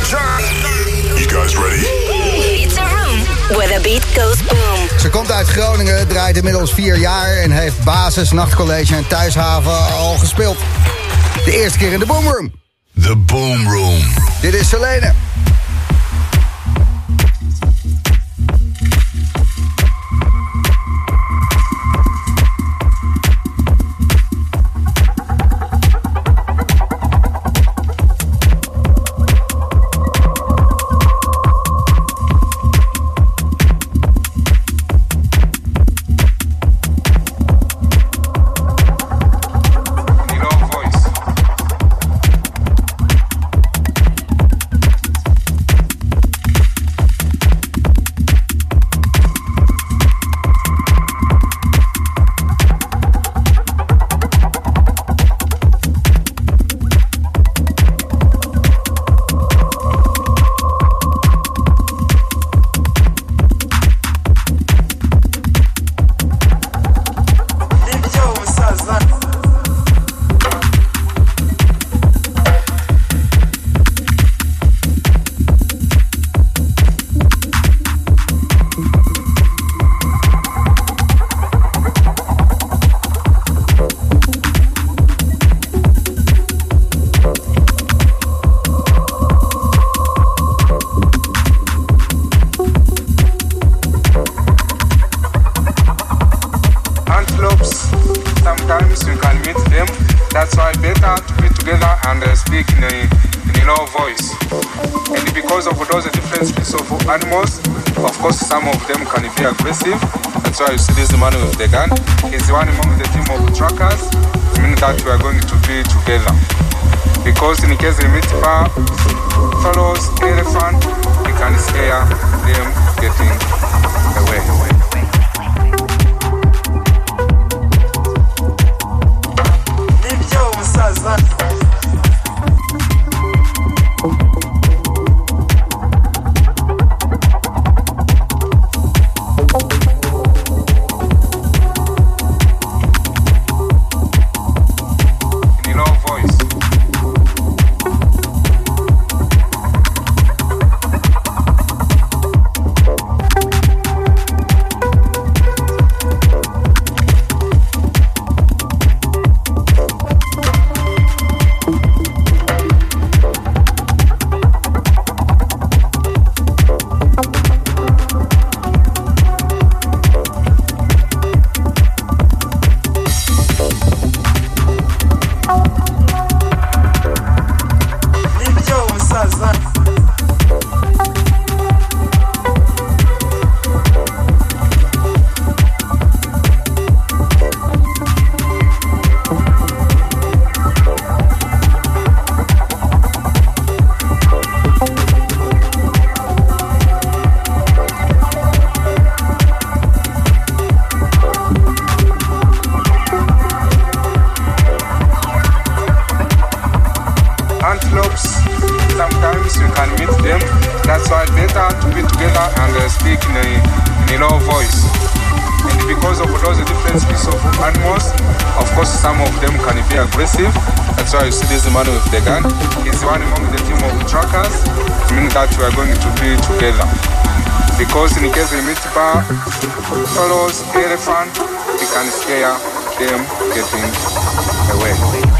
You guys ready? It's a room where the beat goes boom. Ze komt uit Groningen, draait inmiddels vier jaar... en heeft basis, nachtcollege en thuishaven al gespeeld. De eerste keer in de Boomroom. The Boom Room. Dit is Selene. animals. Of course, some of them can be aggressive. That's why you see this man with the gun. He's the one among the team of trackers, meaning that we are going to be together. Because in case they meet bear, fellows, elephant, we can scare them getting away. away. Emmanuel Degan. He's one among the team of trackers, meaning that we are going to be together. Because in case we meet bar, fellows, elephant, we can scare them getting away.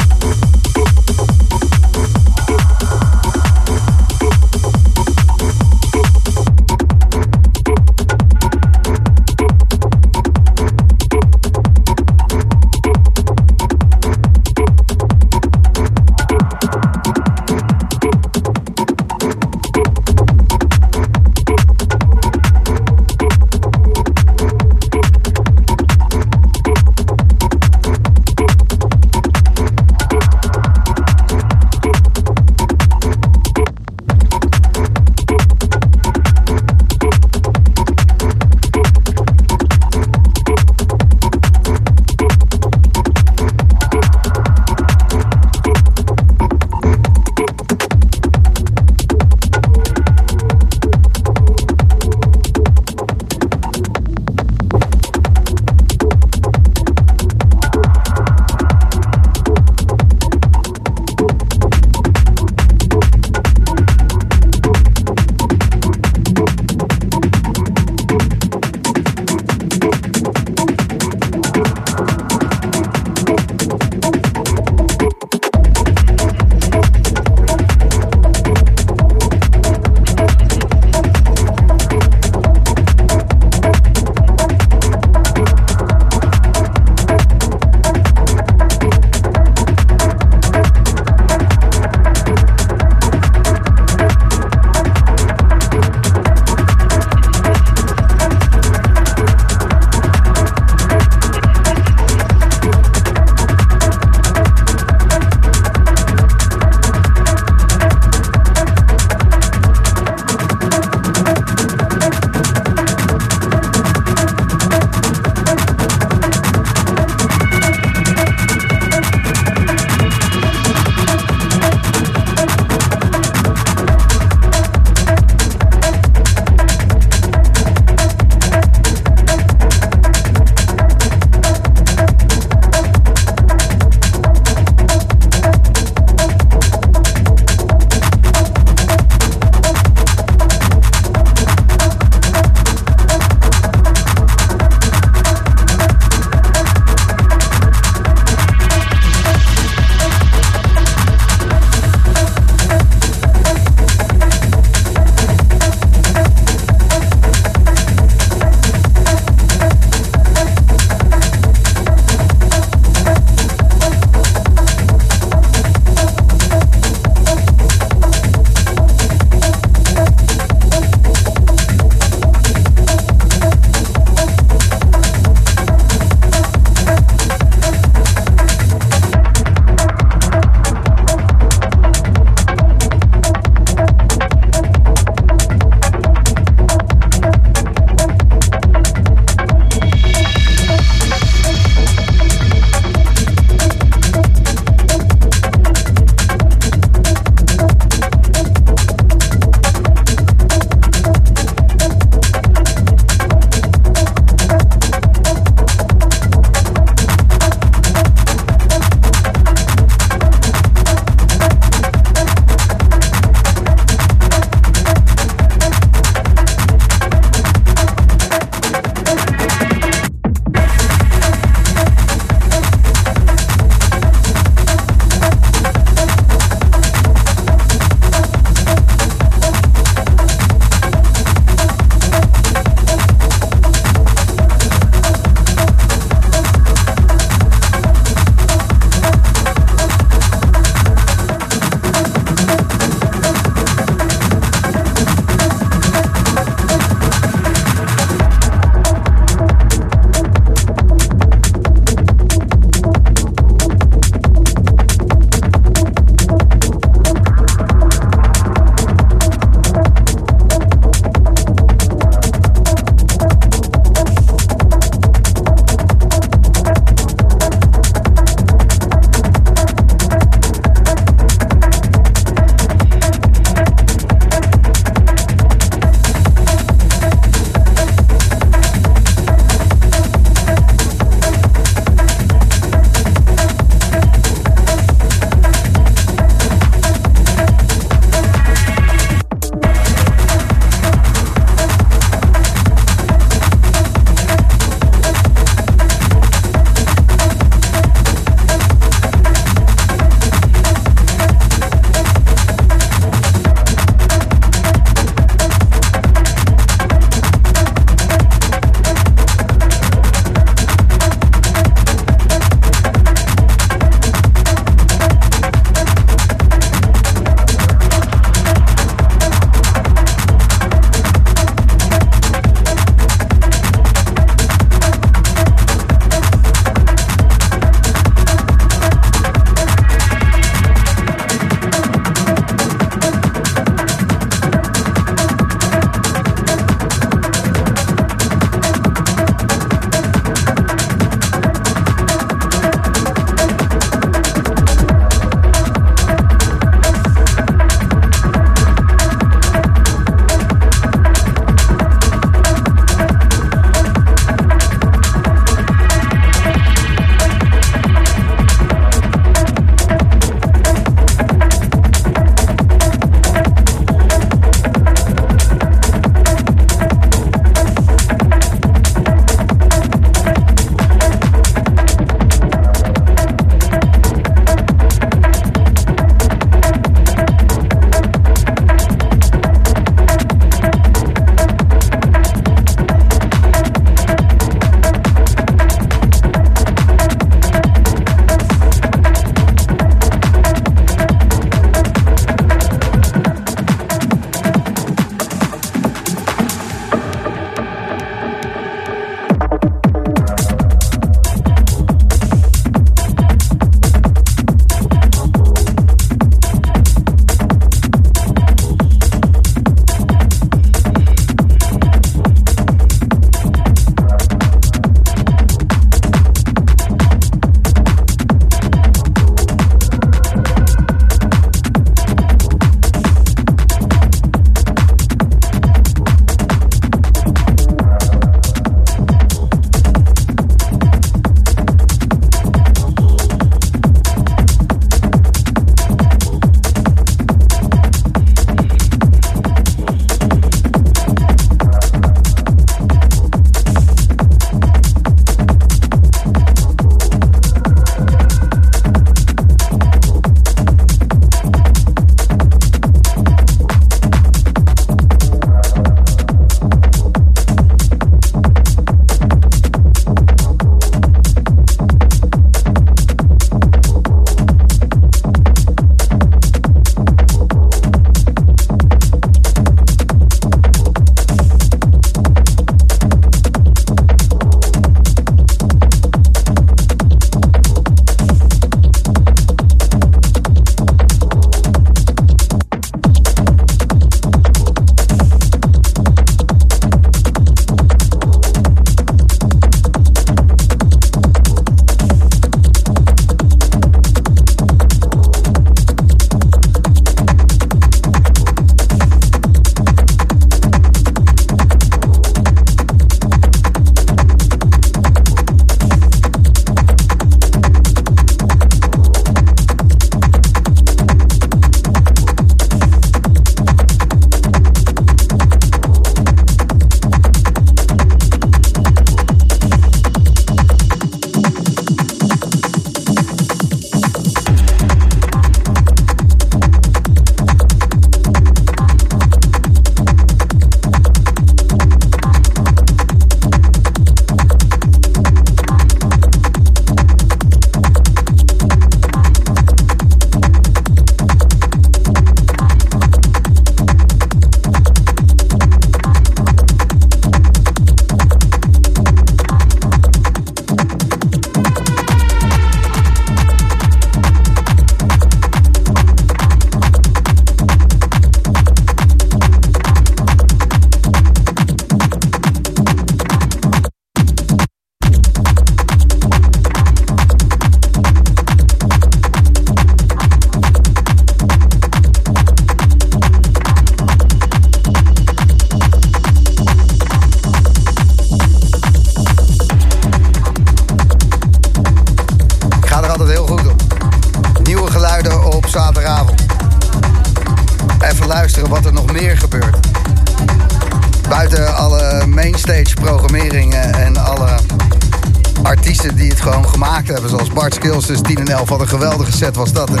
Set was dat.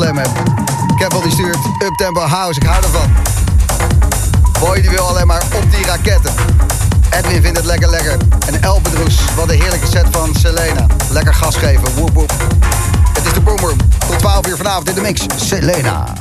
Slam app. Keppel die stuurt Uptempo House, ik hou ervan. Boy die wil alleen maar op die raketten. Edwin vindt het lekker lekker. En Elpedroes, wat een heerlijke set van Selena. Lekker gas geven, woep woep. Het is de Boomroom. Tot 12 uur vanavond in de mix. Selena.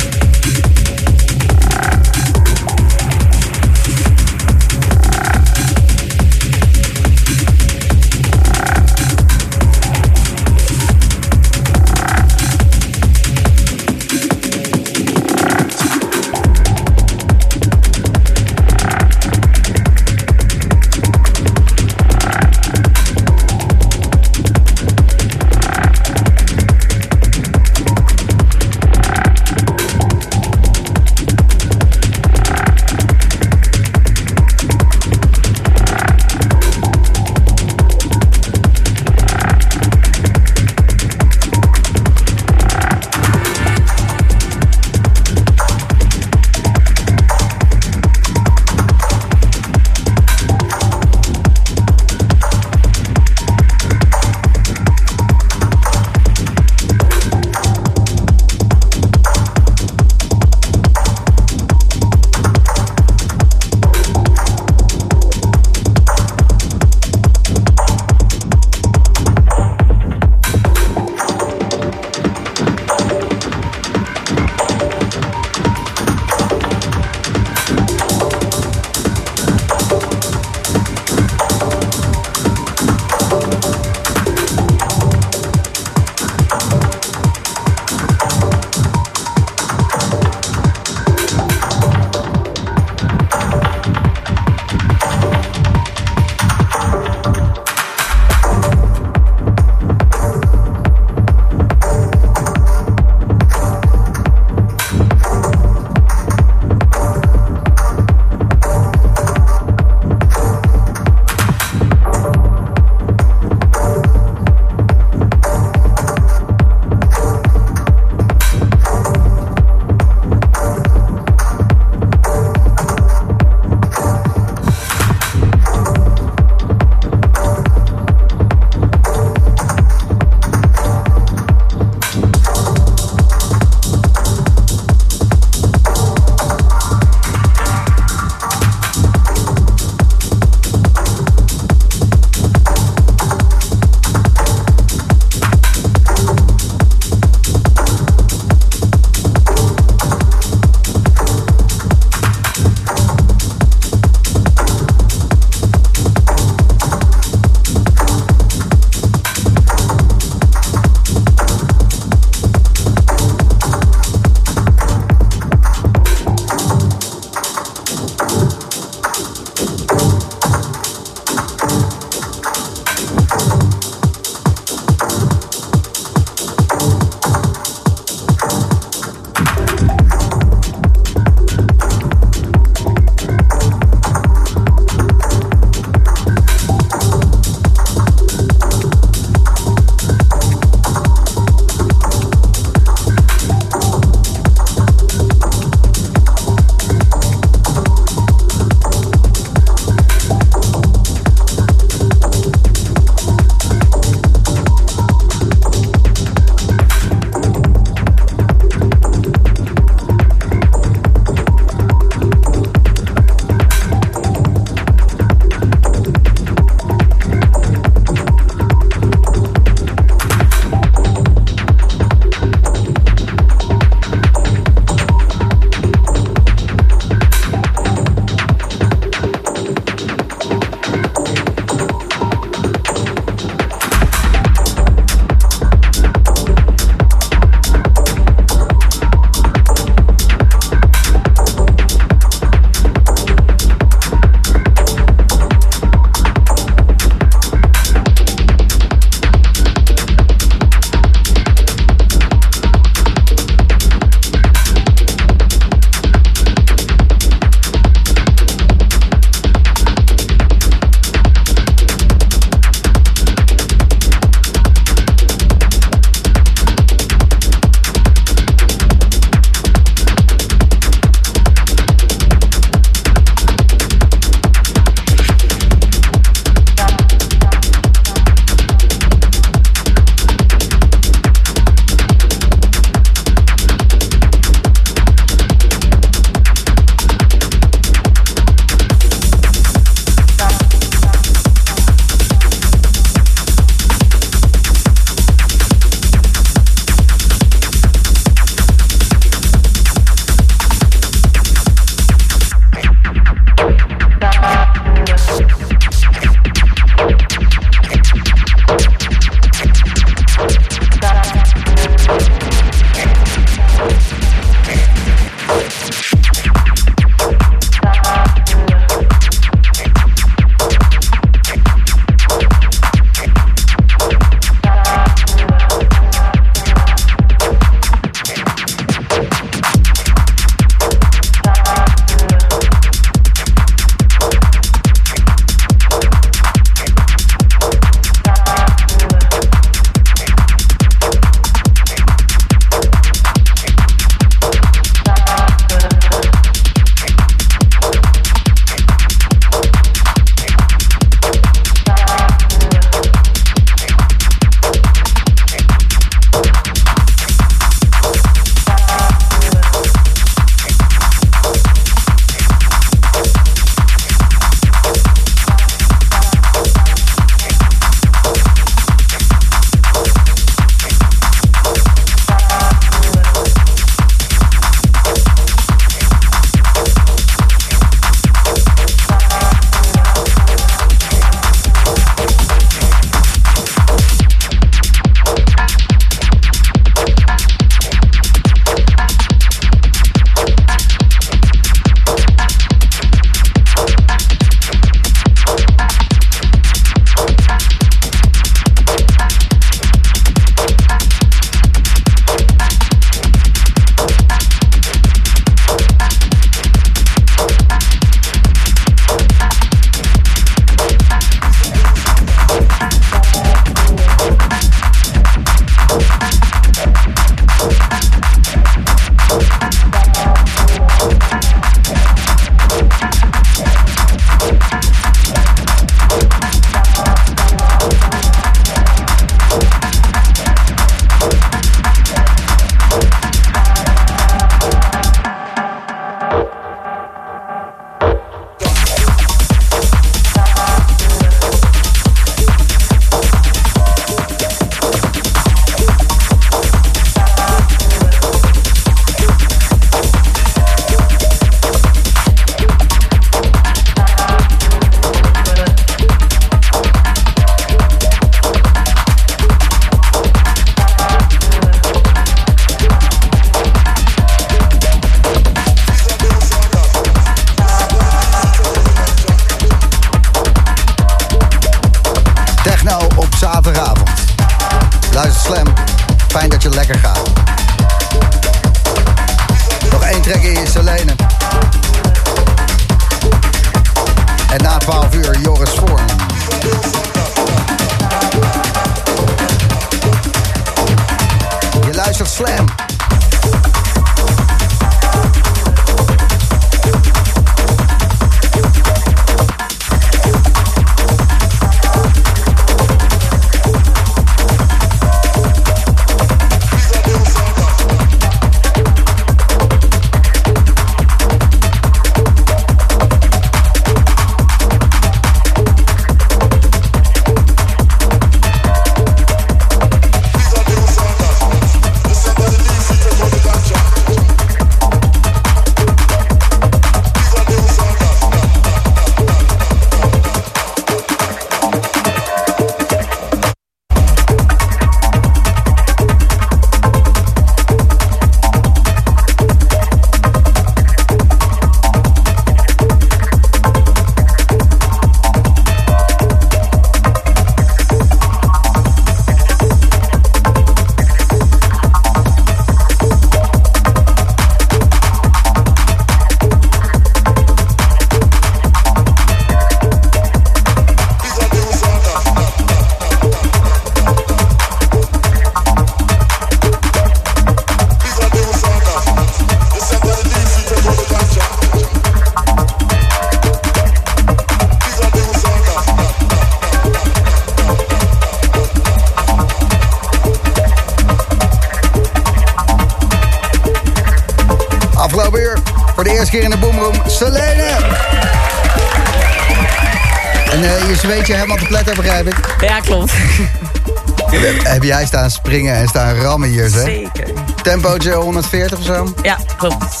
Springen en staan rammen hier, zeg? Zeker. Tempootje 140 of zo? Ja, klopt.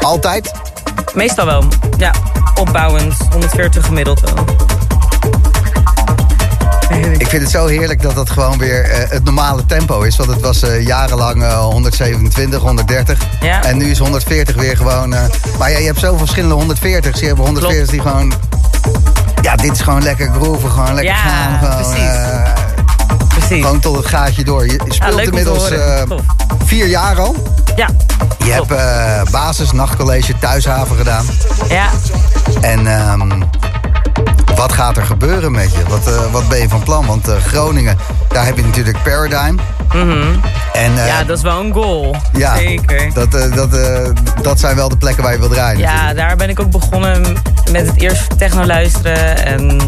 Altijd? Meestal wel. Ja, opbouwend. 140 gemiddeld wel. Ik vind het zo heerlijk dat dat gewoon weer eh, het normale tempo is. Want het was eh, jarenlang eh, 127, 130. Ja. En nu is 140 weer gewoon... eh, maar ja, je hebt zoveel verschillende 140's. Je hebt 140's die gewoon... Ja, dit is gewoon lekker groeven. Gewoon lekker Ja, gaan. Gewoon, precies. Precies. gewoon tot het gaatje door. Je speelt inmiddels eh, vier jaar al. Ja. Je hebt Klopt. eh, basis, nachtcollege, thuishaven gedaan. Ja. En ehm, wat gaat er gebeuren met je? Wat, eh, wat ben je van plan? Want Groningen, daar heb je natuurlijk Paradigm. En, eh, ja, dat is wel een goal. ja, Zeker. Dat, dat, dat zijn wel de plekken waar je wil draaien. Ja, natuurlijk. daar ben ik ook begonnen met het eerst techno luisteren. En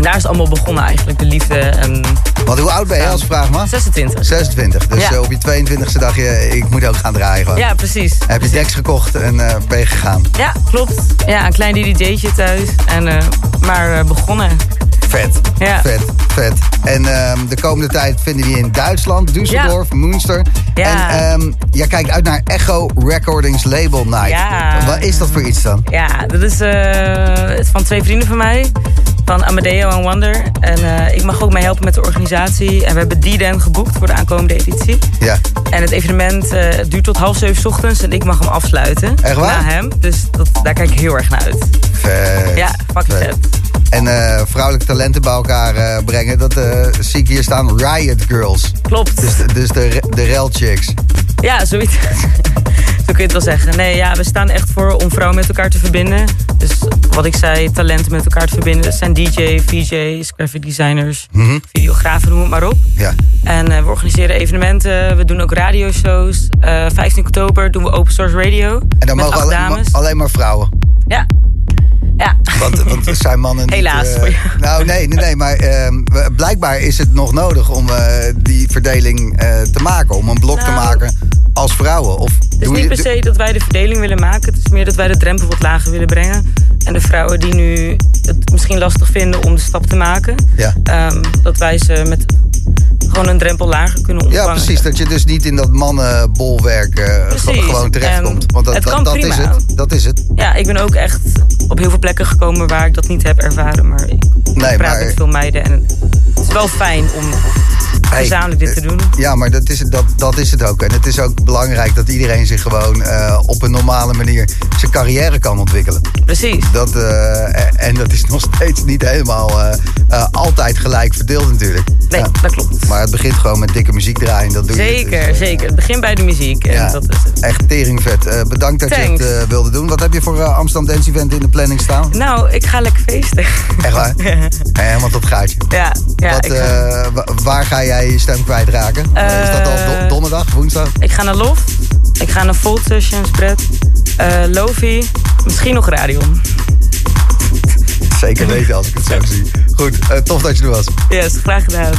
daar is het allemaal begonnen eigenlijk, de liefde. En Want hoe oud ben je als vraag maar? 26. 26. Dus Ja. eh, op je 22e dacht je, ik moet ook gaan draaien gewoon. Ja, precies. Heb je deks gekocht en eh, ben je gegaan. Ja, klopt. Ja, een klein DJ'tje thuis. En, eh, maar begonnen. Vet, Ja. vet, vet. En ehm, de komende tijd vinden die in Duitsland, Düsseldorf, Münster. Ja. En ehm, jij kijkt uit naar Echo Recordings Label Night. Ja. Wat is dat voor iets dan? Ja, dat is van twee vrienden van mij. Van Amadeo en Wonder. En eh, ik mag ook mee helpen met de organisatie. En we hebben die dan geboekt voor de aankomende editie. Ja. En het evenement eh, duurt tot half zeven 's ochtends. En ik mag hem afsluiten. Echt waar? Na hem. Dus dat, daar kijk ik heel erg naar uit. Vet. Ja, fucking vet. En eh, vrouwelijke talenten bij elkaar brengen, dat zie ik hier staan. Riot Girls. Klopt. Dus, de- dus de, de rel chicks. Ja, zoiets. Zo kun je het wel zeggen. Nee, ja, we staan echt voor om vrouwen met elkaar te verbinden. Dus wat ik zei, talenten met elkaar te verbinden. Dat zijn DJ, VJ's, graphic designers, videografen, noem het maar op. Ja. En eh, we organiseren evenementen. We doen ook radioshows. Eh 15 oktober doen we open source radio. En dan met mogen acht alle- dames. alleen maar vrouwen. Ja. Ja. Want, want er zijn mannen Helaas eh, voor nou, nee, nee, nee. Maar ehm, blijkbaar is het nog nodig om die verdeling te maken. Om een blok te Nou. maken als vrouwen. Of Het is niet per se dat wij de verdeling willen maken. Het is meer dat wij de drempel wat lager willen brengen. En de vrouwen die nu het misschien lastig vinden om de stap te maken. Ja. ehm, dat wij ze met gewoon een drempel lager kunnen Ja, ontvangen. precies. Dat je dus niet in dat mannenbolwerk eh, gewoon terechtkomt. Want dat, het dat, kan dat prima. is het. Dat is het. Ja, ik ben ook echt op heel veel plekken gekomen waar ik dat niet heb ervaren. Maar ik Nee, praat maar- met veel meiden. En het is wel fijn om Hey, gezamenlijk dit te eh, doen. Ja, maar dat is, het- dat, dat is het ook. En het is ook belangrijk dat iedereen zich gewoon eh, op een normale manier zijn carrière kan ontwikkelen. Precies. Dat, eh, en dat is nog steeds niet helemaal altijd gelijk verdeeld natuurlijk. Nee, Ja. dat klopt. Maar het begint gewoon met dikke muziek draaien. Dat doe je. Zeker, Dus, zeker. Het begint bij de muziek. En Ja, dat is het. echt teringvet. Bedankt dat Thanks. je het wilde doen. Wat heb je voor Amsterdam Dance Event in de planning staan? Nou, ik ga lekker feesten. Echt waar? Helemaal tot gaatje. ja, ja Wat, ik, ga, eh, wa- waar ga jij je stem kwijtraken? Eh, is dat al do- donderdag, woensdag? ik ga naar Lof. Ik ga naar Volt Sessions, Brett. eh Lofi. Misschien nog Radion. Zeker weten als ik het zo zie. Goed, eh, tof dat je er was. Yes, graag gedaan.